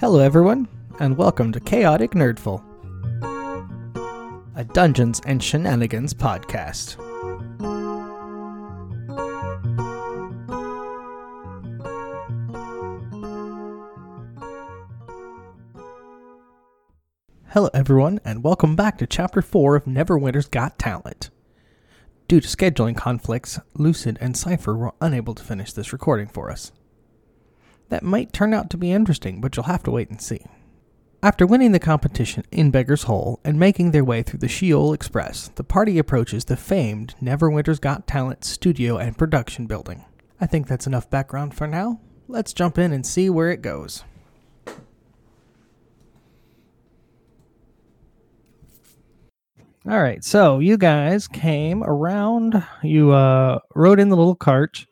Hello, everyone, and welcome to Chaotic Nerdful, a Dungeons and Shenanigans podcast. Hello, everyone, and welcome back to Chapter 4 of Neverwinter's Got Talent. Due to scheduling conflicts, Lucid and Cypher were unable to finish this recording for us. That might turn out to be interesting, but you'll have to wait and see. After winning the competition in Beggar's Hole and making their way through the Sheol Express, the party approaches the famed Neverwinter's Got Talent studio and production building. I think that's enough background for now. Let's jump in and see where it goes. All right, so you guys came around. You uh, rode in the little cart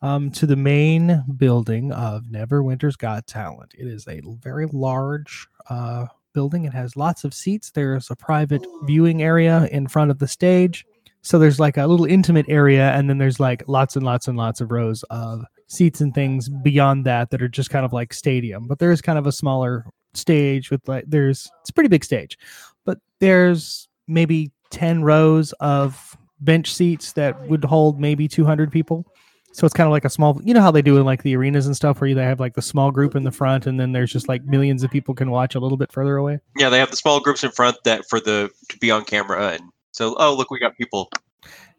um, to the main building of Neverwinter's Got Talent. It is a very large uh, building. It has lots of seats. There's a private viewing area in front of the stage. So there's like a little intimate area, and then there's like lots and lots and lots of rows of seats and things beyond that that are just kind of like stadium. But there's kind of a smaller stage with like there's it's a pretty big stage, but there's maybe 10 rows of bench seats that oh, would hold maybe 200 people. So it's kind of like a small, you know how they do in like the arenas and stuff where they have like the small group in the front and then there's just like millions of people can watch a little bit further away. Yeah, they have the small groups in front that for the to be on camera and so oh look we got people.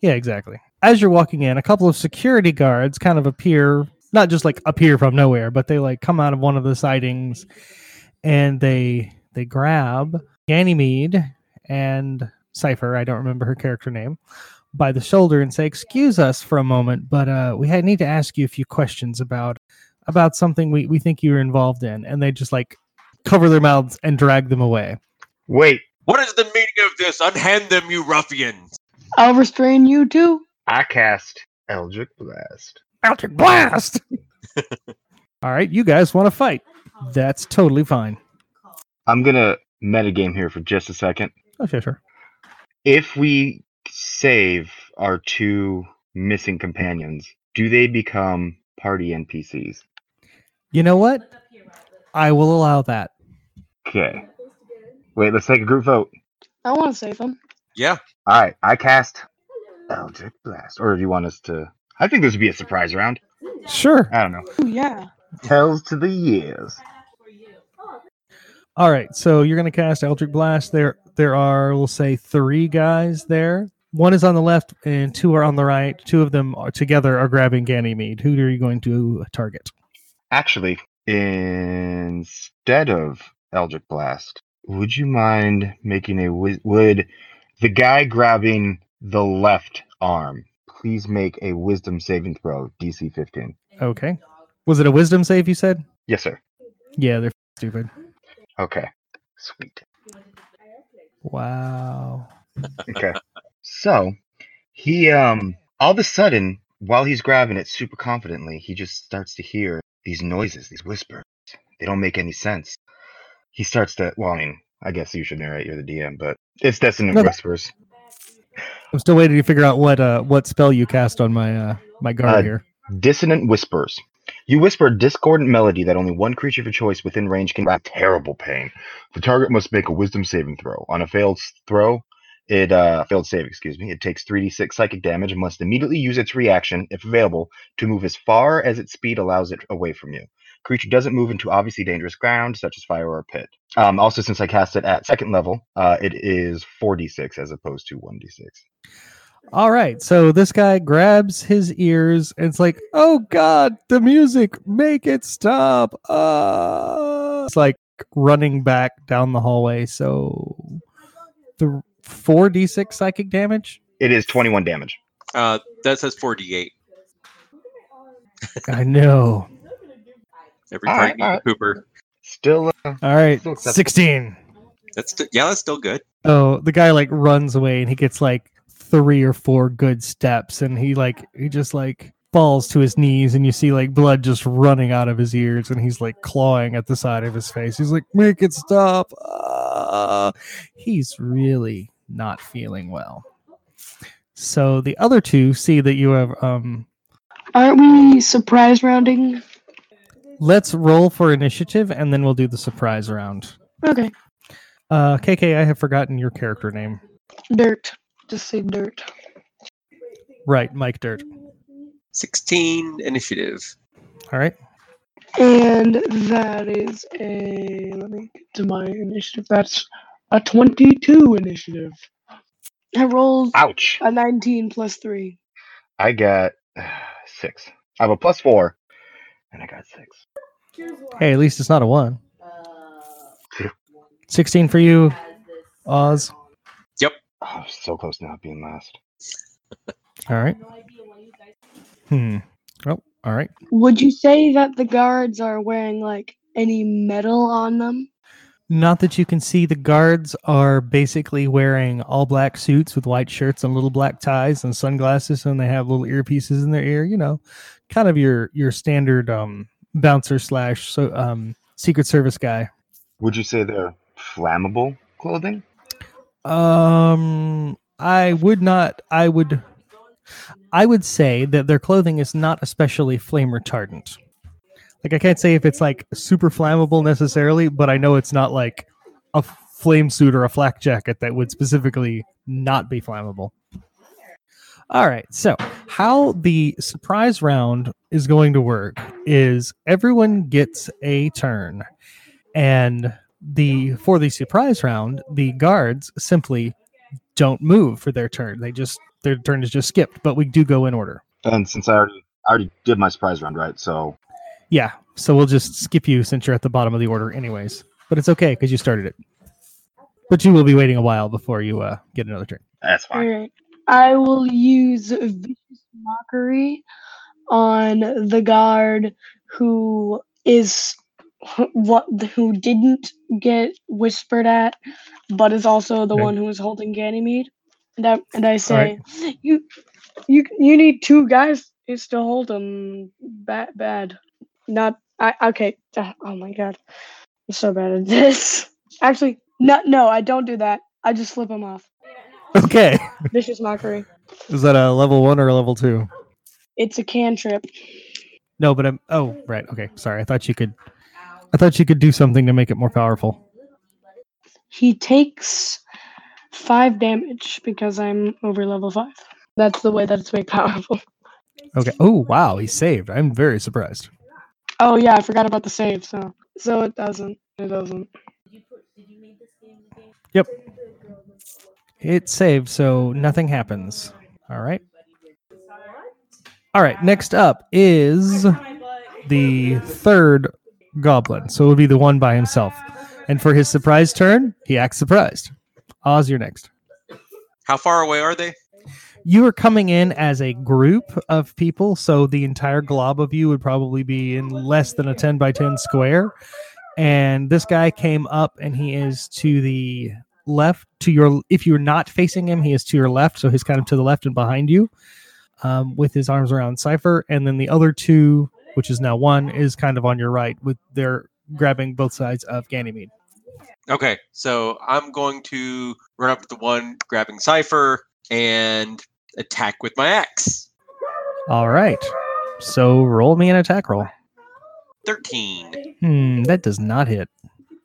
Yeah, exactly. As you're walking in, a couple of security guards kind of appear, not just like appear from nowhere, but they like come out of one of the sightings and they they grab Ganymede and Cypher, I don't remember her character name, by the shoulder and say, "Excuse us for a moment, but uh, we need to ask you a few questions about about something we, we think you were involved in." And they just like cover their mouths and drag them away. Wait, What is the meaning of this? Unhand them, you ruffians! I'll restrain you too. I cast Eldritch Blast. Eldritch blast! All right, you guys want to fight? That's totally fine. I'm gonna metagame here for just a second. Okay, sure. If we save our two missing companions, do they become party NPCs? You know what? I will allow that. Okay. Wait, let's take a group vote. I want to save them. Yeah. All right, I cast Eldritch Blast. Or do you want us to? I think this would be a surprise round. Sure. I don't know. Ooh, yeah. Tells to the years. All right, so you're going to cast Eldritch Blast. There, there are, we'll say, three guys there. One is on the left, and two are on the right. Two of them are together are grabbing Ganymede. Who are you going to target? Actually, instead of Eldritch Blast, would you mind making a would the guy grabbing the left arm please make a wisdom saving throw DC 15? Okay. Was it a Wisdom save? You said. Yes, sir. Yeah, they're stupid. Okay. Sweet. Wow. Okay. so he um all of a sudden while he's grabbing it super confidently, he just starts to hear these noises, these whispers. They don't make any sense. He starts to well, I mean, I guess you should narrate, you're the DM, but it's dissonant No, no. whispers. I'm still waiting to figure out what uh what spell you cast on my uh my guard Uh, here. Dissonant whispers. You whisper a discordant melody that only one creature of your choice within range can grab terrible pain. The target must make a wisdom saving throw. On a failed throw, it uh failed save, excuse me, it takes 3d6 psychic damage and must immediately use its reaction, if available, to move as far as its speed allows it away from you. Creature doesn't move into obviously dangerous ground, such as fire or a pit. Um, also, since I cast it at second level, uh, it is 4d6 as opposed to 1d6. All right, so this guy grabs his ears and it's like, "Oh God, the music! Make it stop!" Uh, it's like running back down the hallway. So the four d six psychic damage. It is 21 damage. Uh that says 48. I know. Every All party right, needs right. Cooper. Still, uh, All right, Still sixteen. That's st- yeah, that's still good. Oh, the guy like runs away and he gets like three or four good steps and he like he just like falls to his knees and you see like blood just running out of his ears and he's like clawing at the side of his face. He's like, "Make it stop!" Ah. he's really not feeling well. So the other two see that you have um Aren't we surprise rounding? Let's roll for initiative and then we'll do the surprise round. Okay. Uh, KK, I have forgotten your character name. Dirt. Just say dirt. Right, Mike Dirt. 16 initiative. All right. And that is a let me get to my initiative. That's a twenty-two initiative. I rolled Ouch. a nineteen plus three. I got six. I have a plus four, and I got six. Hey, at least it's not a one. Two. 16 for you, Oz. Oh, so close to not being last. All right. Hmm. Oh, all right. Would you say that the guards are wearing like any metal on them? Not that you can see, the guards are basically wearing all black suits with white shirts and little black ties and sunglasses, and they have little earpieces in their ear. You know, kind of your your standard um bouncer slash so um Secret Service guy. Would you say they're flammable clothing? Um, I would not. I would. I would say that their clothing is not especially flame retardant. Like I can't say if it's like super flammable necessarily, but I know it's not like a flame suit or a flak jacket that would specifically not be flammable. All right. So, how the surprise round is going to work is everyone gets a turn. And the for the surprise round, the guards simply don't move for their turn. They just their turn is just skipped, but we do go in order. And since I already, I already did my surprise round, right? So Yeah. So we'll just skip you since you're at the bottom of the order anyways. But it's okay because you started it. But you will be waiting a while before you uh, get another turn. that's fine. right. I will use vicious mockery on the guard who is what who didn't get whispered at, but is also the Okay. one who is holding Ganymede. And I and I say, right. you you you need two guys is to hold him bad bad. Not I okay. uh, Oh my god, I'm so bad at this. Actually, no no, I don't do that. I just flip him off. Okay. Vicious mockery. Is that a level one or a level two? It's a cantrip. No, but I'm oh right, okay. Sorry. I thought you could I thought she could do something to make it more powerful. He takes five damage because I'm over level five. That's the way that it's made powerful. Okay. Oh wow, he saved. I'm very surprised. Oh yeah, I forgot about the save. So so it doesn't. It doesn't. Yep. It saved, so nothing happens. All right. All right. Next up is the third goblin. So it would be the one by himself. And for his surprise turn, he acts surprised. Oz, you're next. How far away are they? You are coming in as a group of people, so the entire glob of you would probably be in less than a 10 by 10 square. And this guy came up and he is to the left to your if you're not facing him, he is to your left, so he's kind of to the left and behind you. Um, with his arms around Cypher, and then the other two, which is now one, is kind of on your right with their grabbing both sides of Ganymede. Okay, so I'm going to run up to the one grabbing Cypher and attack with my axe. All right. So roll me an attack roll. 13. Hmm, that does not hit.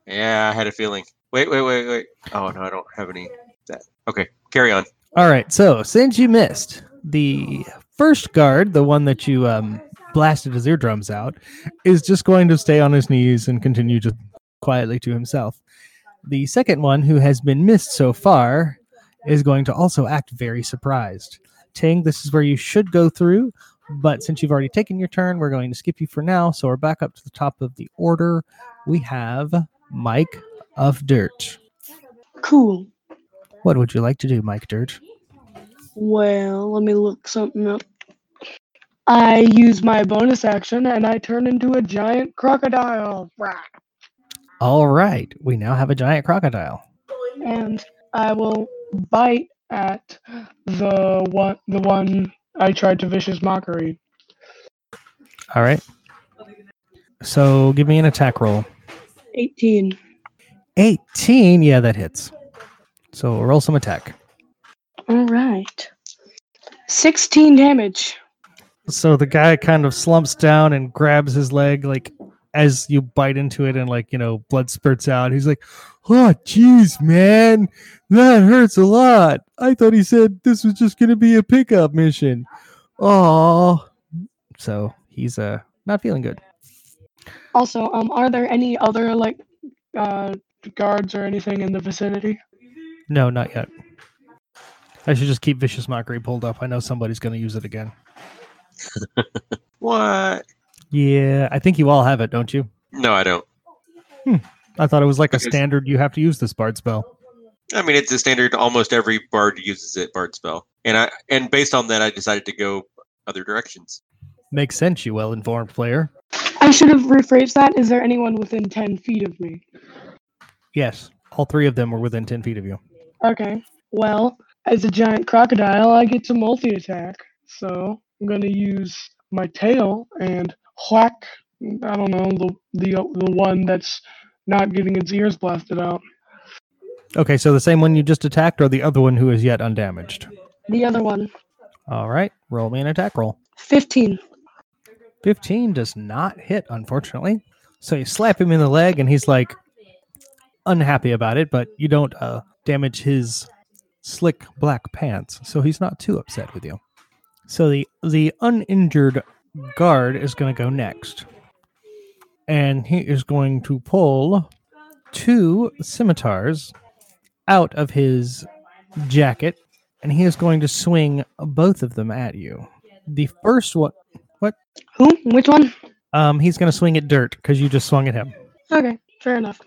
Yeah, I had a feeling. Wait, wait, wait, wait. Oh, no, I don't have any. That. Okay, carry on. All right. So since you missed the first guard, the one that you um, blasted his eardrums out, is just going to stay on his knees and continue to quietly to himself. The second one, who has been missed so far, is going to also act very surprised. Ting, this is where you should go through, but since you've already taken your turn, we're going to skip you for now. So we're back up to the top of the order. We have Mike of Dirt. Cool. What would you like to do, Mike Dirt? Well, let me look something up. I use my bonus action and I turn into a giant crocodile. Rah. All right, we now have a giant crocodile. And I will bite at the one the one I tried to vicious mockery. All right. So give me an attack roll. 18. 18. Yeah, that hits. So roll some attack. All right. 16 damage. So the guy kind of slumps down and grabs his leg, like as you bite into it, and like you know, blood spurts out. He's like, "Oh, jeez, man, that hurts a lot. I thought he said this was just gonna be a pickup mission." Oh, so he's uh not feeling good. Also, um, are there any other like uh guards or anything in the vicinity? No, not yet. I should just keep vicious mockery pulled up. I know somebody's gonna use it again. What? Yeah, I think you all have it, don't you? No, I don't. Hmm. I thought it was like a standard. You have to use this bard spell. I mean, it's a standard. Almost every bard uses it. Bard spell, and I and based on that, I decided to go other directions. Makes sense, you well-informed player. I should have rephrased that. Is there anyone within ten feet of me? Yes, all three of them were within ten feet of you. Okay. Well, as a giant crocodile, I get to multi attack. So I'm gonna use my tail and whack. I don't know the the the one that's not getting its ears blasted out. Okay, so the same one you just attacked, or the other one who is yet undamaged. The other one. All right, roll me an attack roll. Fifteen. 15 does not hit, unfortunately. So you slap him in the leg, and he's like unhappy about it, but you don't uh, damage his slick black pants, so he's not too upset with you. So the the uninjured guard is going to go next, and he is going to pull two scimitars out of his jacket, and he is going to swing both of them at you. The first one, what? Who? Which one? um, he's going to swing at dirt because you just swung at him. Okay, fair enough.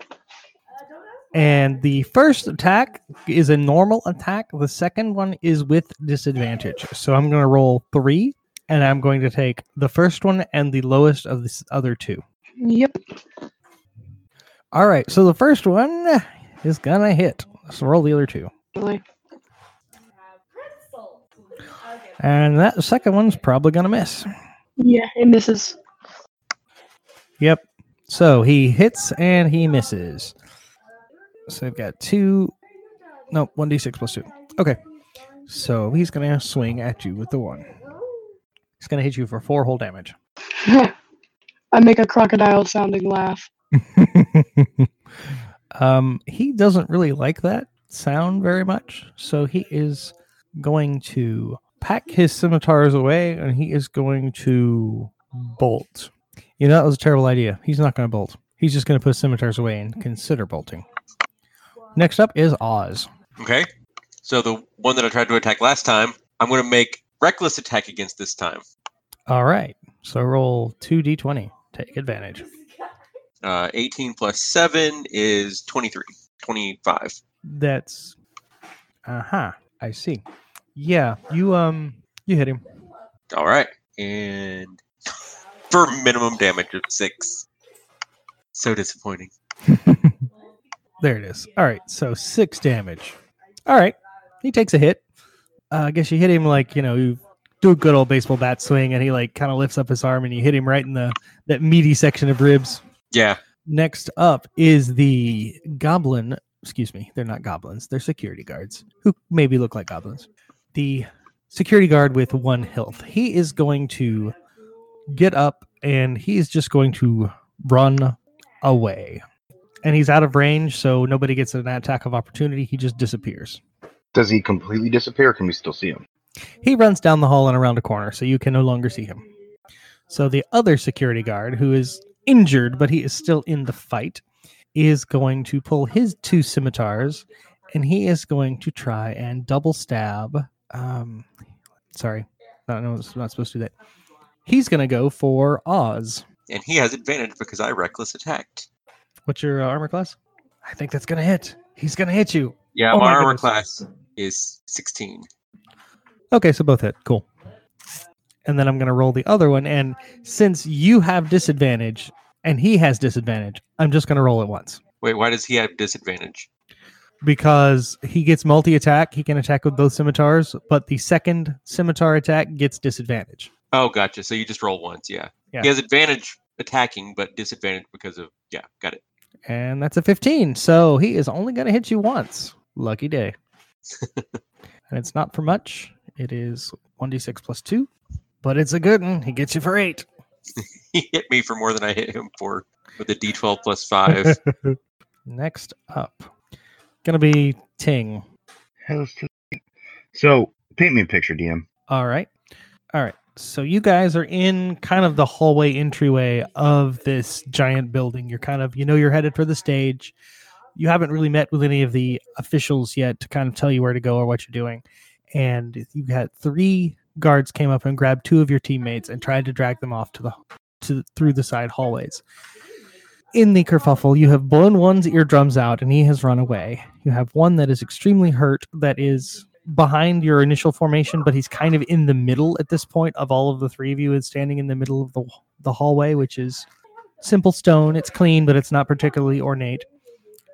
And the first attack is a normal attack. The second one is with disadvantage. So I'm going to roll three, and I'm going to take the first one and the lowest of the other two. Yep. All right. So the first one is going to hit. Let's roll the other two. Really. And that second one's probably going to miss. Yeah, it misses. Yep. So he hits and he misses. So they've got two. No, 1d6 plus two. Okay. So he's going to swing at you with the one. He's going to hit you for four whole damage. I make a crocodile sounding laugh. um, he doesn't really like that sound very much. So he is going to pack his scimitars away and he is going to bolt. You know, that was a terrible idea. He's not going to bolt. He's just going to put scimitars away and consider bolting. Next up is Oz. Okay. So the one that I tried to attack last time, I'm going to make reckless attack against this time. All right. So roll 2d20. Take advantage. Uh, 18 plus 7 is 23. 25. That's uh huh. I see. Yeah, you um you hit him. All right. And for minimum damage of 6. So disappointing. There it is. All right, so six damage. All right, he takes a hit. Uh, I guess you hit him like you know you do a good old baseball bat swing, and he like kind of lifts up his arm, and you hit him right in the that meaty section of ribs. Yeah. Next up is the goblin. Excuse me, they're not goblins. They're security guards who maybe look like goblins. The security guard with one health. He is going to get up and he is just going to run away. And he's out of range, so nobody gets an attack of opportunity. He just disappears. Does he completely disappear? Or can we still see him? He runs down the hall and around a corner, so you can no longer see him. So the other security guard, who is injured but he is still in the fight, is going to pull his two scimitars and he is going to try and double stab. Um, sorry, no, no, I'm not supposed to do that. He's going to go for Oz. And he has advantage because I reckless attacked. What's your uh, armor class? I think that's going to hit. He's going to hit you. Yeah, Oh my my armor goodness. class is 16. Okay, so both hit. Cool. And then I'm going to roll the other one. And since you have disadvantage and he has disadvantage, I'm just going to roll it once Wait, why does he have disadvantage? because he gets multi attack. He can attack with both scimitars, but the second scimitar attack gets disadvantage. Oh, gotcha. So you just roll once, yeah. Yeah. He has advantage attacking, but disadvantage because of yeah, got it. And that's a 15. So he is only going to hit you once. Lucky day. and it's not for much. It is 1d6 plus 2. but it's a good one. He gets you for eight. He hit me for more than I hit him for with a D12 plus five. Next up, gonna be Ting. Hell's to- So, paint me a picture, DM. All right. All right. So you guys are in kind of the hallway entryway of this giant building. You're kind of, you know, you're headed for the stage. You haven't really met with any of the officials yet to kind of tell you where to go or what you're doing. And you had three guards came up and grabbed two of your teammates and tried to drag them off to the to through the side hallways. In the kerfuffle, you have blown one's eardrums out and he has run away. You have one that is extremely hurt that is behind your initial formation, but he's kind of in the middle at this point of all of the three of you is standing in the middle of the the hallway, which is simple stone. It's clean, but it's not particularly ornate.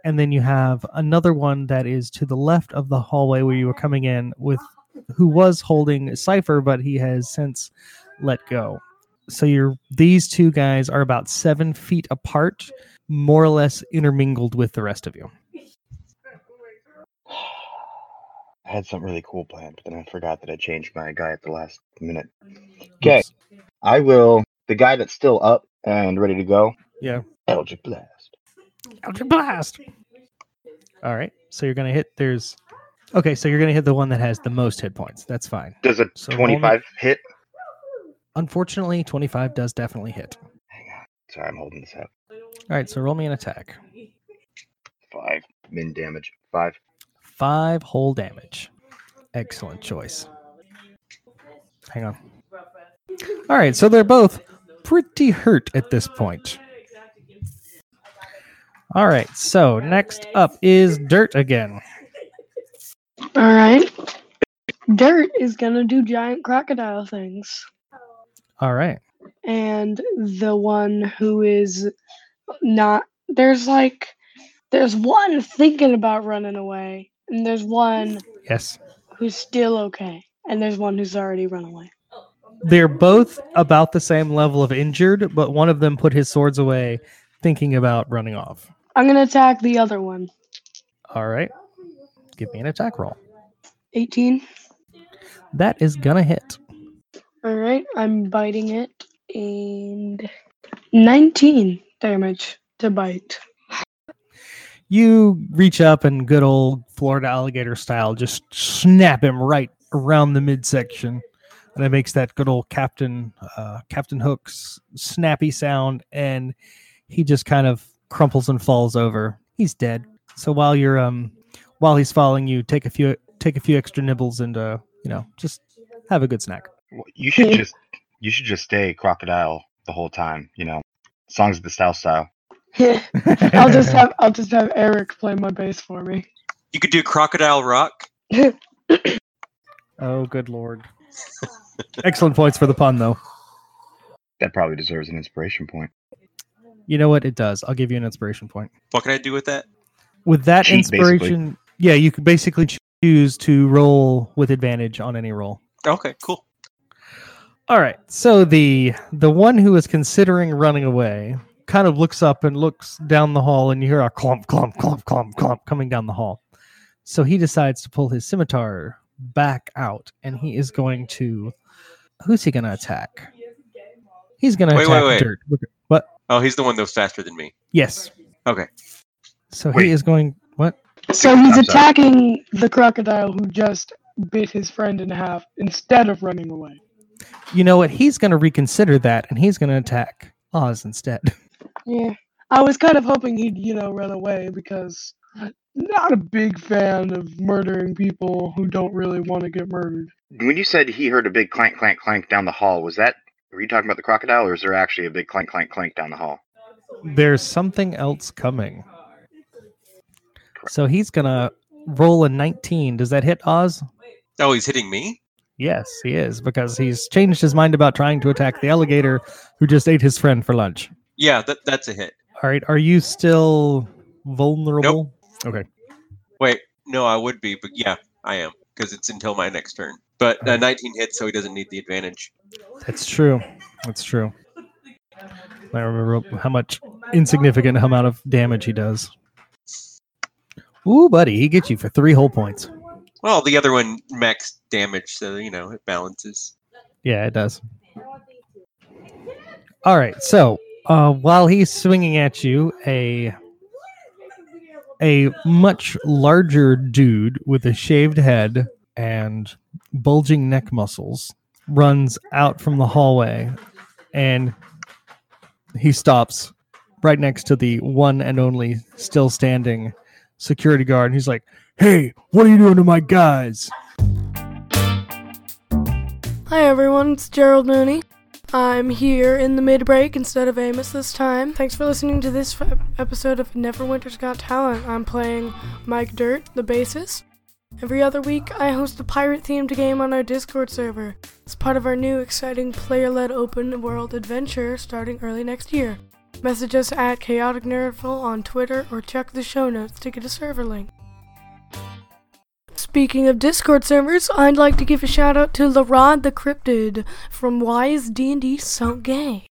And then you have another one that is to the left of the hallway where you were coming in with who was holding a cipher, but he has since let go. So you're these two guys are about seven feet apart, more or less intermingled with the rest of you. I had something really cool planned, but then I forgot that I changed my guy at the last minute. Mm. Okay, I will. The guy that's still up and ready to go. Yeah. Eldritch Blast. Eldritch Blast. All right. So you're gonna hit. There's. Okay, so you're gonna hit the one that has the most hit points. That's fine. Does a So roll me- 25 hit? Unfortunately, 25 does definitely hit. Hang on. Sorry, I'm holding this up. All right. So roll me an attack. Five min damage. Five. Five whole damage. Excellent choice. Hang on. All right. So they're both pretty hurt at this point. All right. So next up is Dirt again. All right. Dirt is gonna do giant crocodile things, All right. and the one who is not there's like there's one thinking about running away, and there's one Yes. who's still okay, and there's one who's already run away. They're both about the same level of injured, but one of them put his swords away, thinking about running off. I'm gonna attack the other one. All right. Give me an attack roll. 18. That is gonna hit. All right, I'm biting it, and 19 damage to bite. You reach up and good old Florida alligator style, just snap him right around the midsection, and it makes that good old Captain uh, Captain Hook's snappy sound, and he just kind of crumples and falls over. He's dead. So while you're um while he's following you, take a few take a few extra nibbles and uh you know just have a good snack. You should just you should just stay crocodile the whole time. You know, songs of the South style. I'll just have I'll just have Eric play my bass for me. You could do Crocodile Rock. oh good lord. Excellent points for the pun though. That probably deserves an inspiration point. You know what? It does. I'll give you an inspiration point. What can I do with that? With that Cheat, basically. inspiration, yeah, you could basically choose to roll with advantage on any roll. Okay, cool. All right. So the the one who is considering running away kind of looks up and looks down the hall, and you hear a clump, clump, clump, clump, clump coming down the hall. So he decides to pull his scimitar back out, and he is going to. Who's he going to attack? He's going to Wait, wait, wait. Dirt. What? Oh, he's the one that was faster than me. Yes. Okay. So Wait. he is going. What? So he's I'm sorry. attacking the crocodile who just bit his friend in half instead of running away. You know what? He's going to reconsider that, and he's going to attack Oz instead. Yeah. I was kind of hoping he'd, you know, run away because not a big fan of murdering people who don't really want to get murdered. When you said he heard a big clank, clank, clank down the hall, was that? Were you talking about the crocodile, or is there actually a big clank, clank, clank down the hall? There's something else coming. So he's going to roll a 19. Does that hit Oz? Oh, he's hitting me? Yes, he is, because he's changed his mind about trying to attack the alligator who just ate his friend for lunch. Yeah, that, that's a hit. All right. Are you still vulnerable? Nope. Okay. Wait, no, I would be, but yeah, I am because it's until my next turn. But uh, 19 hits, so he doesn't need the advantage. That's true. That's true. I remember how much insignificant amount of damage he does. Ooh, buddy, he gets you for three whole points. Well, the other one max damage, so you know it balances. Yeah, it does. All right. So uh, while he's swinging at you, a a much larger dude with a shaved head and bulging neck muscles runs out from the hallway, and he stops right next to the one and only still standing security guard. And he's like, "Hey, what are you doing to my guys?" Hi everyone, it's Gerald Mooney. I'm here in the mid break instead of Amos this time. Thanks for listening to this f- episode of Neverwinter's Got Talent. I'm playing Mike Dirt, the bassist. Every other week, I host a pirate themed game on our Discord server. It's part of our new exciting player led open world adventure starting early next year. Message us at Chaotic Nerdful on Twitter or check the show notes to get a server link. Speaking of Discord servers, I'd like to give a shout out to Larod the Cryptid from Why is D&D So Gay?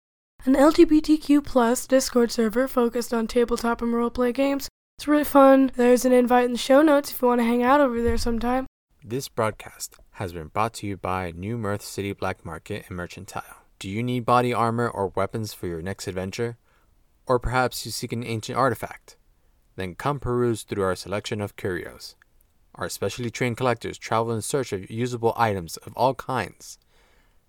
An LGBTQ plus Discord server focused on tabletop and roleplay games. It's really fun. There's an invite in the show notes if you want to hang out over there sometime. This broadcast has been brought to you by New Mirth City Black Market and Merchantile. Do you need body armor or weapons for your next adventure? Or perhaps you seek an ancient artifact? Then come peruse through our selection of curios. Our specially trained collectors travel in search of usable items of all kinds.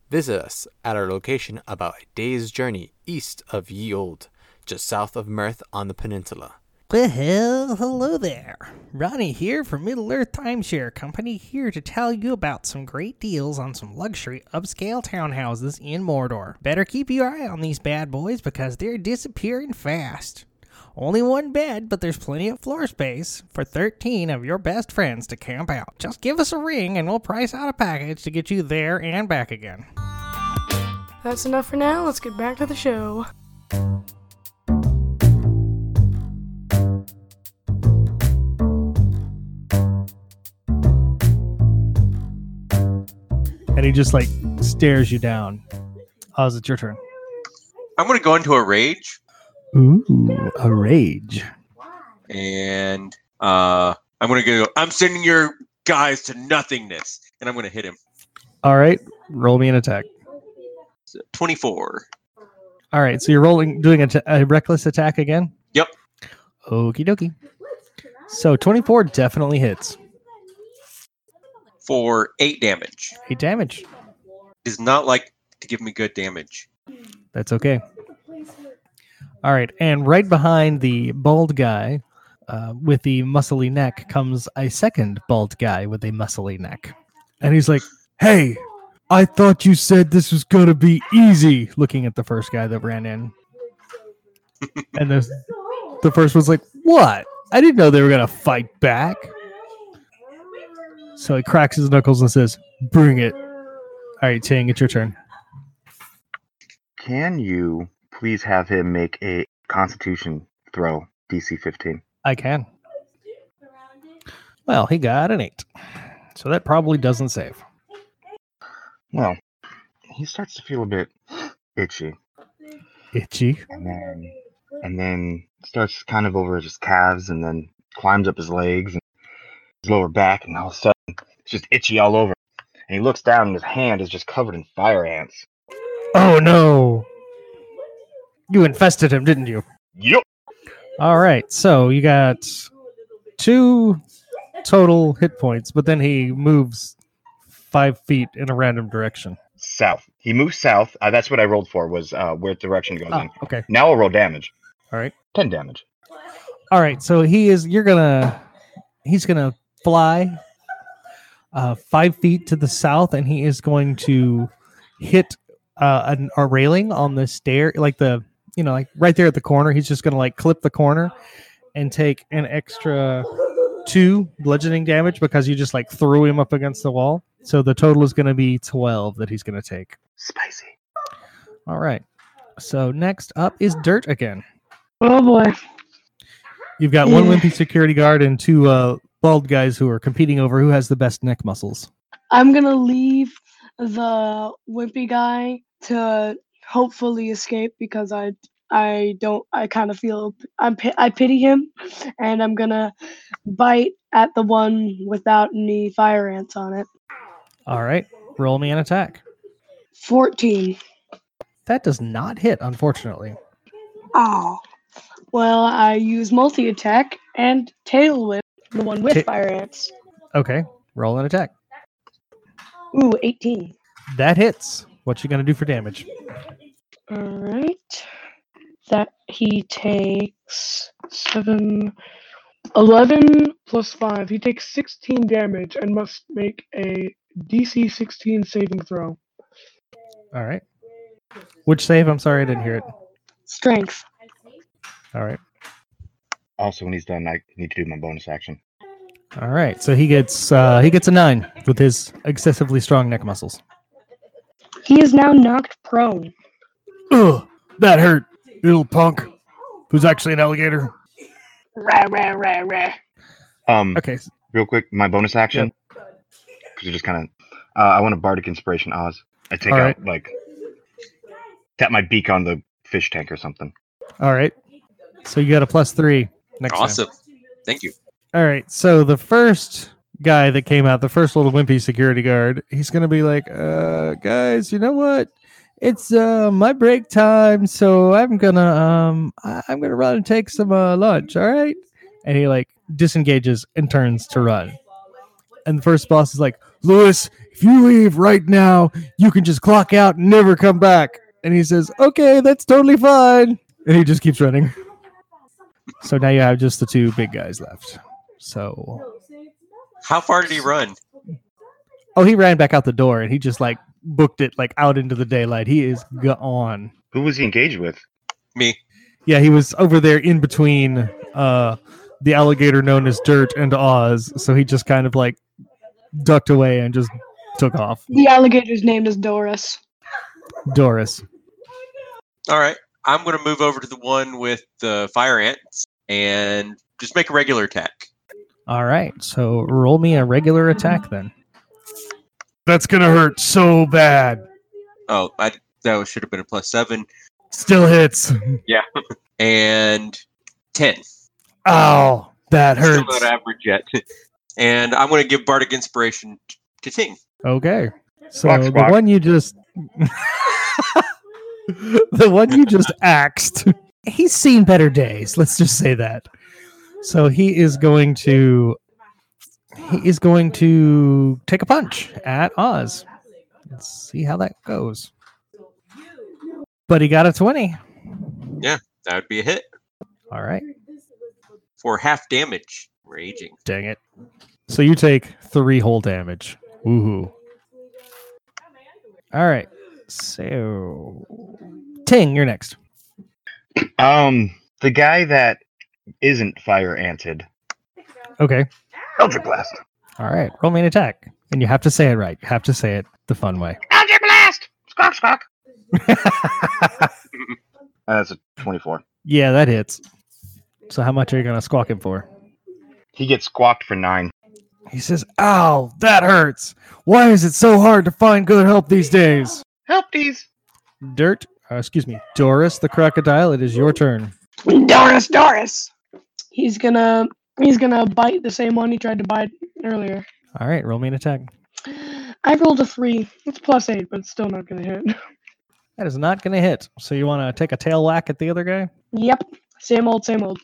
Visit us at our location about a day's journey east of Ye Old, just south of Mirth on the peninsula. Well, hello there. Ronnie here from Middle Earth Timeshare Company here to tell you about some great deals on some luxury upscale townhouses in Mordor. Better keep your eye on these bad boys because they're disappearing fast. Only one bed, but there's plenty of floor space for 13 of your best friends to camp out. Just give us a ring and we'll price out a package to get you there and back again. That's enough for now. Let's get back to the show. And he just like stares you down. Oh, it's your turn. I'm going to go into a rage Ooh, a rage. and uh, I'm going to go. I'm sending your guys to nothingness, and I'm going to hit him. All right, roll me an attack. 24. All right, so you're rolling, doing a, t- a reckless attack again. Yep. Okie dokie. So 24 definitely hits. for eight damage. Eight damage. Does not like to give me good damage. That's okay. All right, and right behind the bald guy uh, with the muscly neck comes a second bald guy with a muscly neck, and he's like, "Hey, I thought you said this was gonna be easy." Looking at the first guy that ran in, and the the first one's like, "What? I didn't know they were gonna fight back." So he cracks his knuckles and says, "Bring it." All right, Ting, it's your turn. Can you please have him make a Constitution throw DC 15? I can. Well, he got an eight. So that probably doesn't save. Well, he starts to feel a bit itchy, Itchy. and then and then starts kind of over his calves, and then climbs up his legs and his lower back, and all of a sudden it's just itchy all over. And he looks down, and his hand is just covered in fire ants. Oh no. You infested him, didn't you? Yup. All right. So you got two total hit points, but then he moves five feet in a random direction. South. He moves south. Uh, that's what I rolled for. Was uh, where direction goes Ah, in. okay. Now I'll roll damage. All right. Ten damage. All right. So he is, you're going to, he's going to fly uh, five feet to the south and he is going to hit uh, an, a railing on the stair, like the, you know, like right there at the corner. He's just going to like clip the corner and take an extra two bludgeoning damage because you just like threw him up against the wall. So the total is going to be 12 that he's going to take. Spicy. All right. So next up is Dirt again. Oh boy. You've got one wimpy security guard and two uh, bald guys who are competing over who has the best neck muscles. I'm gonna leave the wimpy guy to hopefully escape because I I don't I kind of feel I'm I pity him, and I'm gonna bite at the one without any fire ants on it. All right. Roll me an attack. 14. That does not hit, unfortunately. Oh. Well, I use multi attack and tail whip, the one with Ta- fire ants. Okay, roll an attack. Ooh, 18. That hits. What you gonna do for damage? All right. That he takes 7, 11 plus 5. He takes 16 damage and must make a DC 16 saving throw. All right. Which save? I'm sorry, I didn't hear it. Strength. All right. Also, when he's done, I need to do my bonus action. All right. So he gets uh he gets a nine with his excessively strong neck muscles. He is now knocked prone. Ugh, that hurt, you little punk. Who's actually an alligator? Rah, rah, rah, rah. Um, Okay. real quick, my bonus action. Because you just kind of, uh, I want a bardic inspiration, Oz. I take All out right. like, tap my beak on the fish tank or something. All right. So you got a plus three next time. Awesome. Thank you. All right. So the first guy that came out, the first little wimpy security guard, he's gonna be like, uh, guys, you know what? It's uh my break time, so I'm gonna um I'm gonna run and take some uh, lunch, all right? And he like disengages and turns to run. And the first boss is like, Lewis, if you leave right now, you can just clock out and never come back. And he says, Okay, that's totally fine. And he just keeps running. So now you have just the two big guys left. So, How far did he run? oh, he ran back out the door and he just like booked it like out into the daylight. He is gone. Who was he engaged with? Me. Yeah, he was over there in between uh the alligator known as Dirt and Oz. So he just kind of like ducked away and just took off. The alligator's name is Doris. Doris. All right. I'm going to move over to the one with the fire ants and just make a regular attack. All right. So roll me a regular attack then. That's gonna hurt so bad. Oh, I, that should have been a plus seven. Still hits. Yeah, and 10. Oh, that hurts. Still not average yet. and I'm going to give Bardic Inspiration to Ting. Okay. So Squawk, the squawk. one you just the one you just axed. He's seen better days. Let's just say that. So he is going to he is going to take a punch at Oz. Let's see how that goes. But he got a 20. Yeah, That would be a hit All right. for half damage. Raging. Dang it. So you take three whole damage. Woohoo. All right. So Ting, you're next. Um, the guy that isn't fire anted. Okay. Eldritch Blast. All right. Roll me an attack. And you have to say it right. You have to say it the fun way. Eldritch Blast! Squawk, squawk. Uh, that's a 24. yeah, that hits. So how much are you going to squawk him for? He gets squawked for nine. He says, Ow, that hurts. Why is it so hard to find good help these days? Help these. Dirt, uh, excuse me, Doris the crocodile, it is your turn. Doris, Doris. He's gonna he's gonna bite the same one he tried to bite earlier. All right, roll me an attack. I rolled a three. It's plus eight, but it's still not gonna hit. That is not going to hit. So you want to take a tail whack at the other guy? Yep. Same old, same old.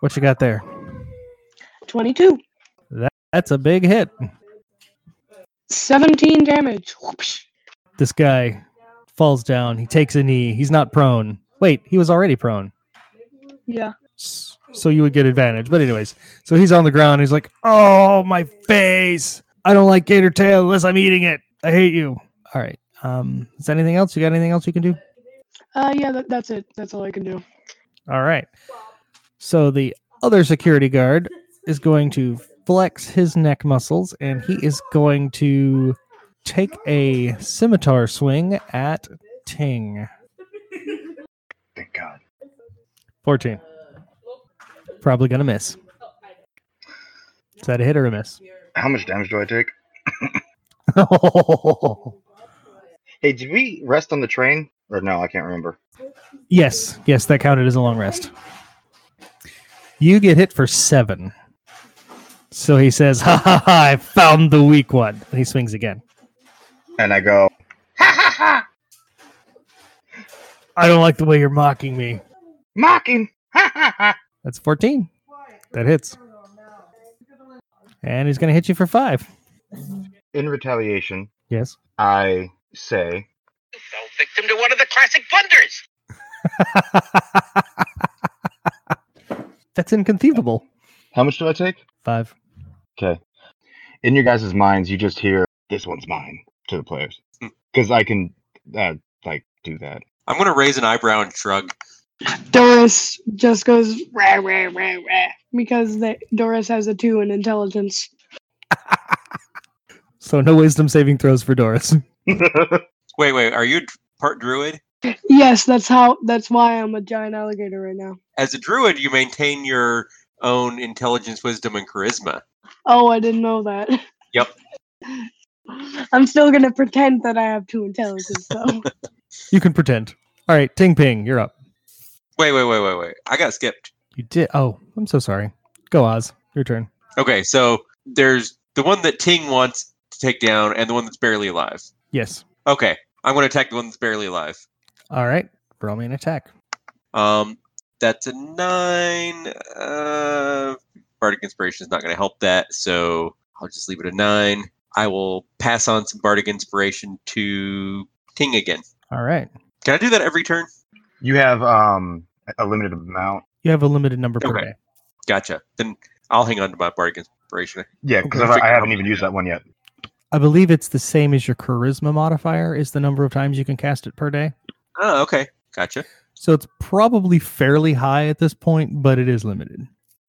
What you got there? Twenty-two. That's a big hit. 17 damage. Whoopsh. This guy falls down. He takes a knee. He's not prone. Wait, he was already prone. Yeah. S- So you would get advantage. But anyways, so he's on the ground. He's like, "Oh, my face! I don't like gator tail unless I'm eating it. I hate you." All right. Um, is there anything else? You got anything else you can do? Uh, yeah, that, that's it. That's all I can do. All right. So the other security guard is going to flex his neck muscles and he is going to take a scimitar swing at Ting. Thank God. 14. Probably to miss. Is that a hit or a miss? How much damage do I take? Hey, did we rest on the train? Or no, I can't remember. yes, yes, that counted as a long rest. You get hit for seven. So he says, ha ha ha, I found the weak one. And he swings again. And I go, ha ha ha! I don't like the way you're mocking me. Mocking. Ha ha ha. That's 14. That hits. And he's going to hit you for five. In retaliation, Yes. I say, fell victim to one of the classic blunders. That's inconceivable. how much do I take? Five. Okay. In your guys' minds, you just hear, this one's mine to the players. Hmm. Because I can, uh, like, do that. I'm gonna raise an eyebrow and shrug. Doris just goes rah rah rah rah because they, Doris has a two in intelligence. So no wisdom saving throws for Doris. Wait, wait, are you part druid? Yes, that's how. That's why I'm a giant alligator right now. As a druid, you maintain your own intelligence, wisdom, and charisma. Oh, I didn't know that. Yep. I'm still gonna pretend that I have two intelligence though. You can pretend. All right, Ting Ping, you're up. Wait, wait, wait, wait, wait. I got skipped. You did. Oh, I'm so sorry. Go, Oz. Your turn. Okay, so there's the one that Ting wants to take down, and the one that's barely alive. Yes. Okay, I'm gonna attack the one that's barely alive. All right. Roll me an attack. Um, that's a nine. Uh, bardic inspiration is not going to help that, so I'll just leave it a nine. I will pass on some bardic inspiration to Ting again. All right. Can I do that every turn? You have um a limited amount. You have a limited number per Okay. day. Gotcha. Then I'll hang on to my bardic inspiration. Yeah, because Okay. I, I haven't even used that one yet. I believe it's the same as your charisma modifier, is the number of times you can cast it per day. Oh, okay. Gotcha. So it's probably fairly high at this point, but it is limited.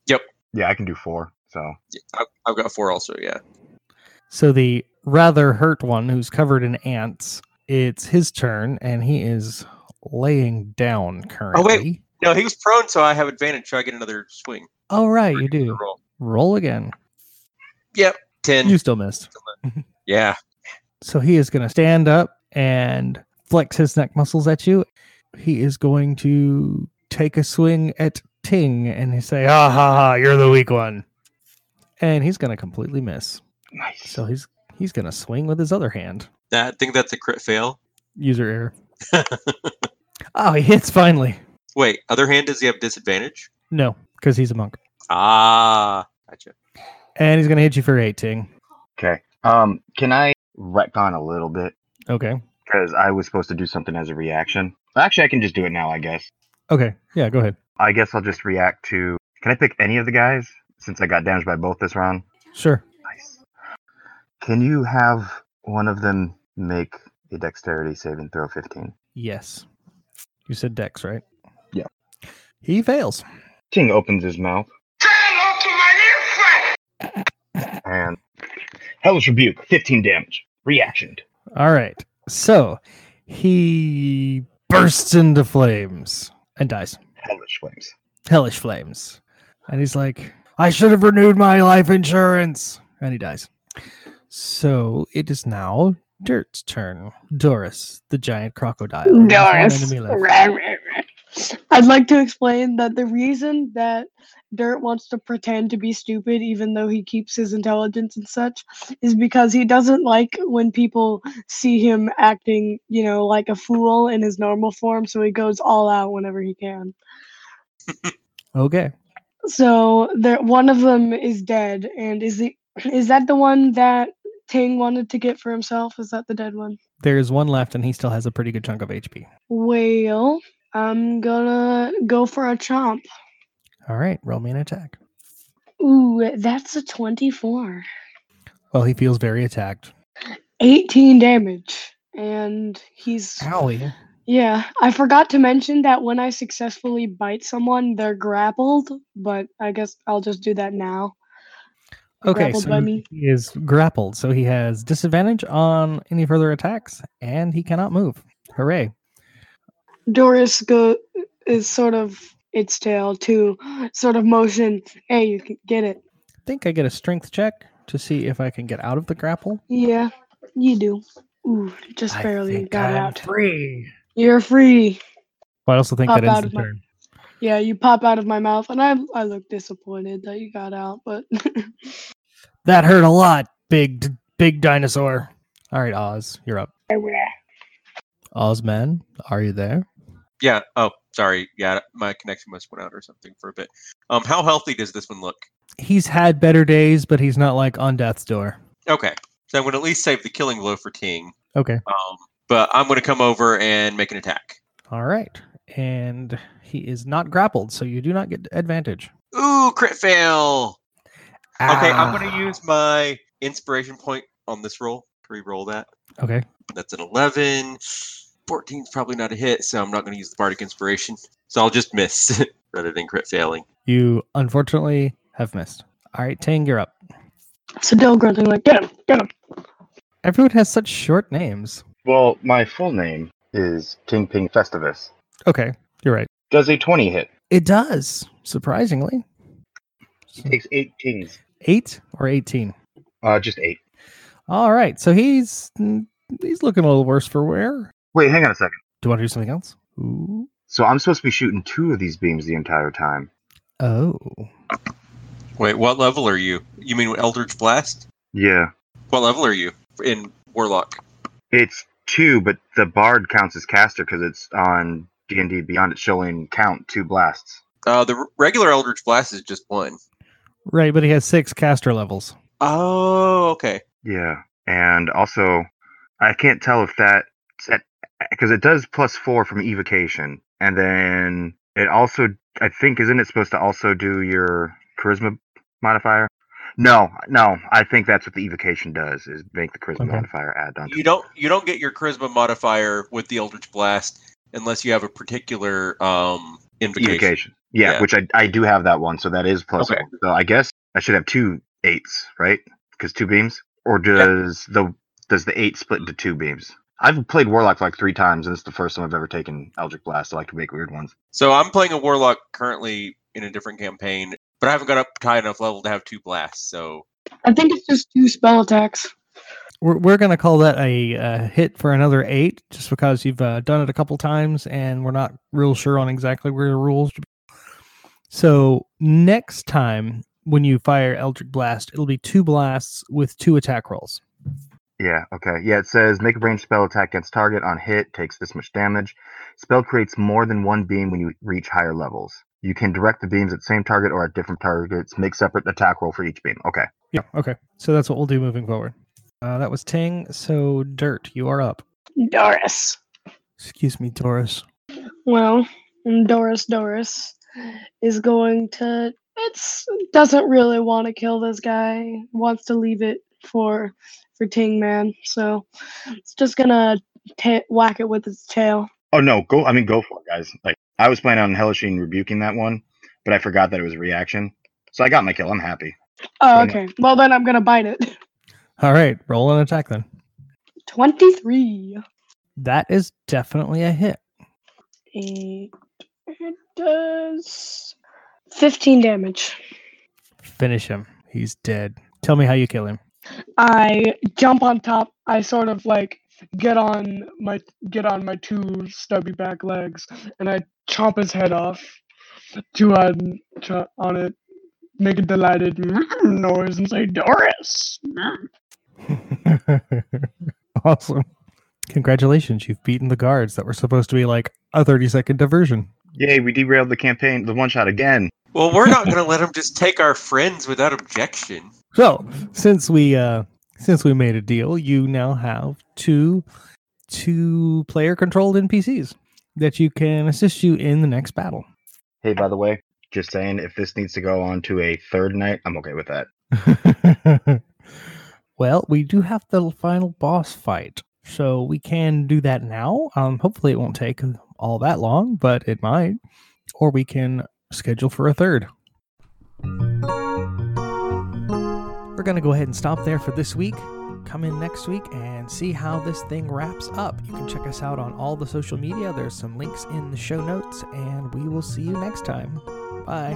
Yep. Yeah, I can do four. So Yeah, I've, I've got four also. Yeah. So the rather hurt one who's covered in ants, it's his turn, and he is laying down currently. Oh wait, No, he was prone, so I have advantage. So I get another swing. Oh, right, you do. Roll. Roll again. Yep. Ten. You still missed. yeah. So he is going to stand up and flex his neck muscles at you. He is going to take a swing at Ting and he say, "Ah ha ha, you're the weak one," and he's going to completely miss. nice. So he's he's going to swing with his other hand. That, I think that's a crit fail. User error. oh, he hits finally. Wait, other hand, does he have disadvantage? No, because he's a monk, Ah, gotcha. and he's going to hit you for 18. Okay. Um, can I retcon a little bit? Okay. Because I was supposed to do something as a reaction. Actually, I can just do it now. I guess. Okay. Yeah. Go ahead. I guess I'll just react to. Can I pick any of the guys since I got damaged by both this round? Sure. Nice. Can you have one of them make a dexterity saving throw 15? Yes. You said Dex, right? Yeah. He fails. King opens his mouth Say hello to my new friend. and Hellish Rebuke, 15 damage. Reactioned. All right. So he bursts into flames and dies. Hellish Flames. Hellish flames. And he's like, I should have renewed my life insurance. And he dies. So it is now Dirt's turn. Doris, the giant crocodile. Doris. I'd like to explain that the reason that Dirt wants to pretend to be stupid, even though he keeps his intelligence and such, is because he doesn't like when people see him acting, you know, like a fool in his normal form. So he goes all out whenever he can. Okay. So there, one of them is dead, and is the is that the one that Ting wanted to get for himself? Is that the dead one? There's one left, and he still has a pretty good chunk of HP. Well, I'm gonna go for a chomp. All right. Roll me an attack. Ooh, that's a 24. Well, he feels very attacked. 18 damage. And he's. Owie. Yeah, I forgot to mention that when I successfully bite someone, they're grappled, but I guess I'll just do that now. Okay, grappled so he is grappled, so he has disadvantage on any further attacks, and he cannot move. Hooray! Doris go is sort of its tail to sort of motion. Hey, you can get it. I think I get a strength check to see if I can get out of the grapple. Yeah, you do. Ooh, just barely got out. free. You're free. I also think Pop that ends the my- turn. Yeah, you pop out of my mouth, and I I look disappointed that you got out, but That hurt a lot, big big dinosaur. All right, Oz, you're up. Ozman, are you there? Yeah. Oh, sorry. Yeah, my connection must went out or something for a bit. Um, how healthy does this one look? He's had better days, but he's not like on death's door. Okay, so I'm going to at least save the killing blow for Ting. Okay. Um, but I'm going to come over and make an attack. All right. And he is not grappled, so you do not get advantage. Ooh, crit fail. Okay, I'm going Ah. to use my inspiration point on this roll to re-roll that. Okay. That's an 11. 14 is probably not a hit, so I'm not going to use the bardic inspiration. So I'll just miss rather than crit failing. You unfortunately have missed. All right, Tang, you're up. Sadell grunting like, get him, get him. Everyone has such short names. Well, my full name is Ting Ping Festivus. Okay, you're right. Does a 20 hit? It does, surprisingly. He takes eight tings. Eight or 18? Uh, just eight. All right, so he's he's looking a little worse for wear. Wait, hang on a second. Do you want to do something else? Ooh. So I'm supposed to be shooting two of these beams the entire time. Oh. Wait, what level are you? You mean Eldritch Blast? Yeah. What level are you in Warlock? It's two, but the bard counts as caster because it's on D&D Beyond. It's showing count two blasts. Uh, the regular Eldritch Blast is just one. Right, but he has six caster levels. Oh, okay. Yeah. And also, I can't tell if that set because it does plus four from evocation, and then it also I think isn't it supposed to also do your charisma modifier? No, no, I think that's what the evocation does is make the charisma Okay. modifier add on. You don't you don't get your charisma modifier with the Eldritch Blast unless you have a particular um invocation. evocation. Yeah, Yeah. which I I do have that one, so that is plus Okay. one. So I guess I should have two eights, right? Because two beams, or does the does the eight split into two beams? I've played Warlock like three times, and it's the first time I've ever taken Eldritch Blast. I like to make weird ones. So I'm playing a Warlock currently in a different campaign, but I haven't got up to high enough level to have two blasts. So I think it's just two spell attacks. We're, we're going to call that a uh, hit for another eight, just because you've uh, done it a couple times and we're not real sure on exactly where the rules. So next time when you fire Eldritch Blast, it'll be two blasts with two attack rolls. Yeah, okay. Yeah, it says make a ranged spell attack against target on hit, takes this much damage. Spell creates more than one beam when you reach higher levels. You can direct the beams at the same target or at different targets. Make separate attack roll for each beam. Okay. Yeah. Okay. So that's what we'll do moving forward. Uh, that was Ting. So Dirt, you are up. Doris. Excuse me, Doris. Well, Doris Doris is going to it's doesn't really want to kill this guy. Wants to leave it for for Ting Man. So it's just gonna ta whack it with its tail. Oh no, go I mean go for it, guys. Like I was planning on Hellishine rebuking that one, but I forgot that it was a reaction. So I got my kill. I'm happy. Oh, okay. Well then I'm gonna bite it. All right, roll an attack then. Twenty three. That is definitely a hit. It, it does fifteen damage. Finish him. He's dead. Tell me how you kill him. I jump on top. I sort of like get on my get on my two stubby back legs, and I chop his head off. To uh, ch- on it, make a delighted noise and say Doris. awesome. Congratulations, you've beaten the guards that were supposed to be like a 30 second diversion. Yay, we derailed the campaign, the one shot again. well, we're not going to let them just take our friends without objection. So, since we uh since we made a deal, you now have two two player controlled NPCs that you can assist you in the next battle. Hey, by the way, just saying, if this needs to go on to a third night, I'm okay with that. well, we do have the final boss fight, so we can do that now. Um, hopefully, it won't take all that long, but it might. Or we can schedule for a third. We're going to go ahead and stop there for this week. Come in next week and see how this thing wraps up. You can check us out on all the social media. There's some links in the show notes, and we will see you next time. Bye.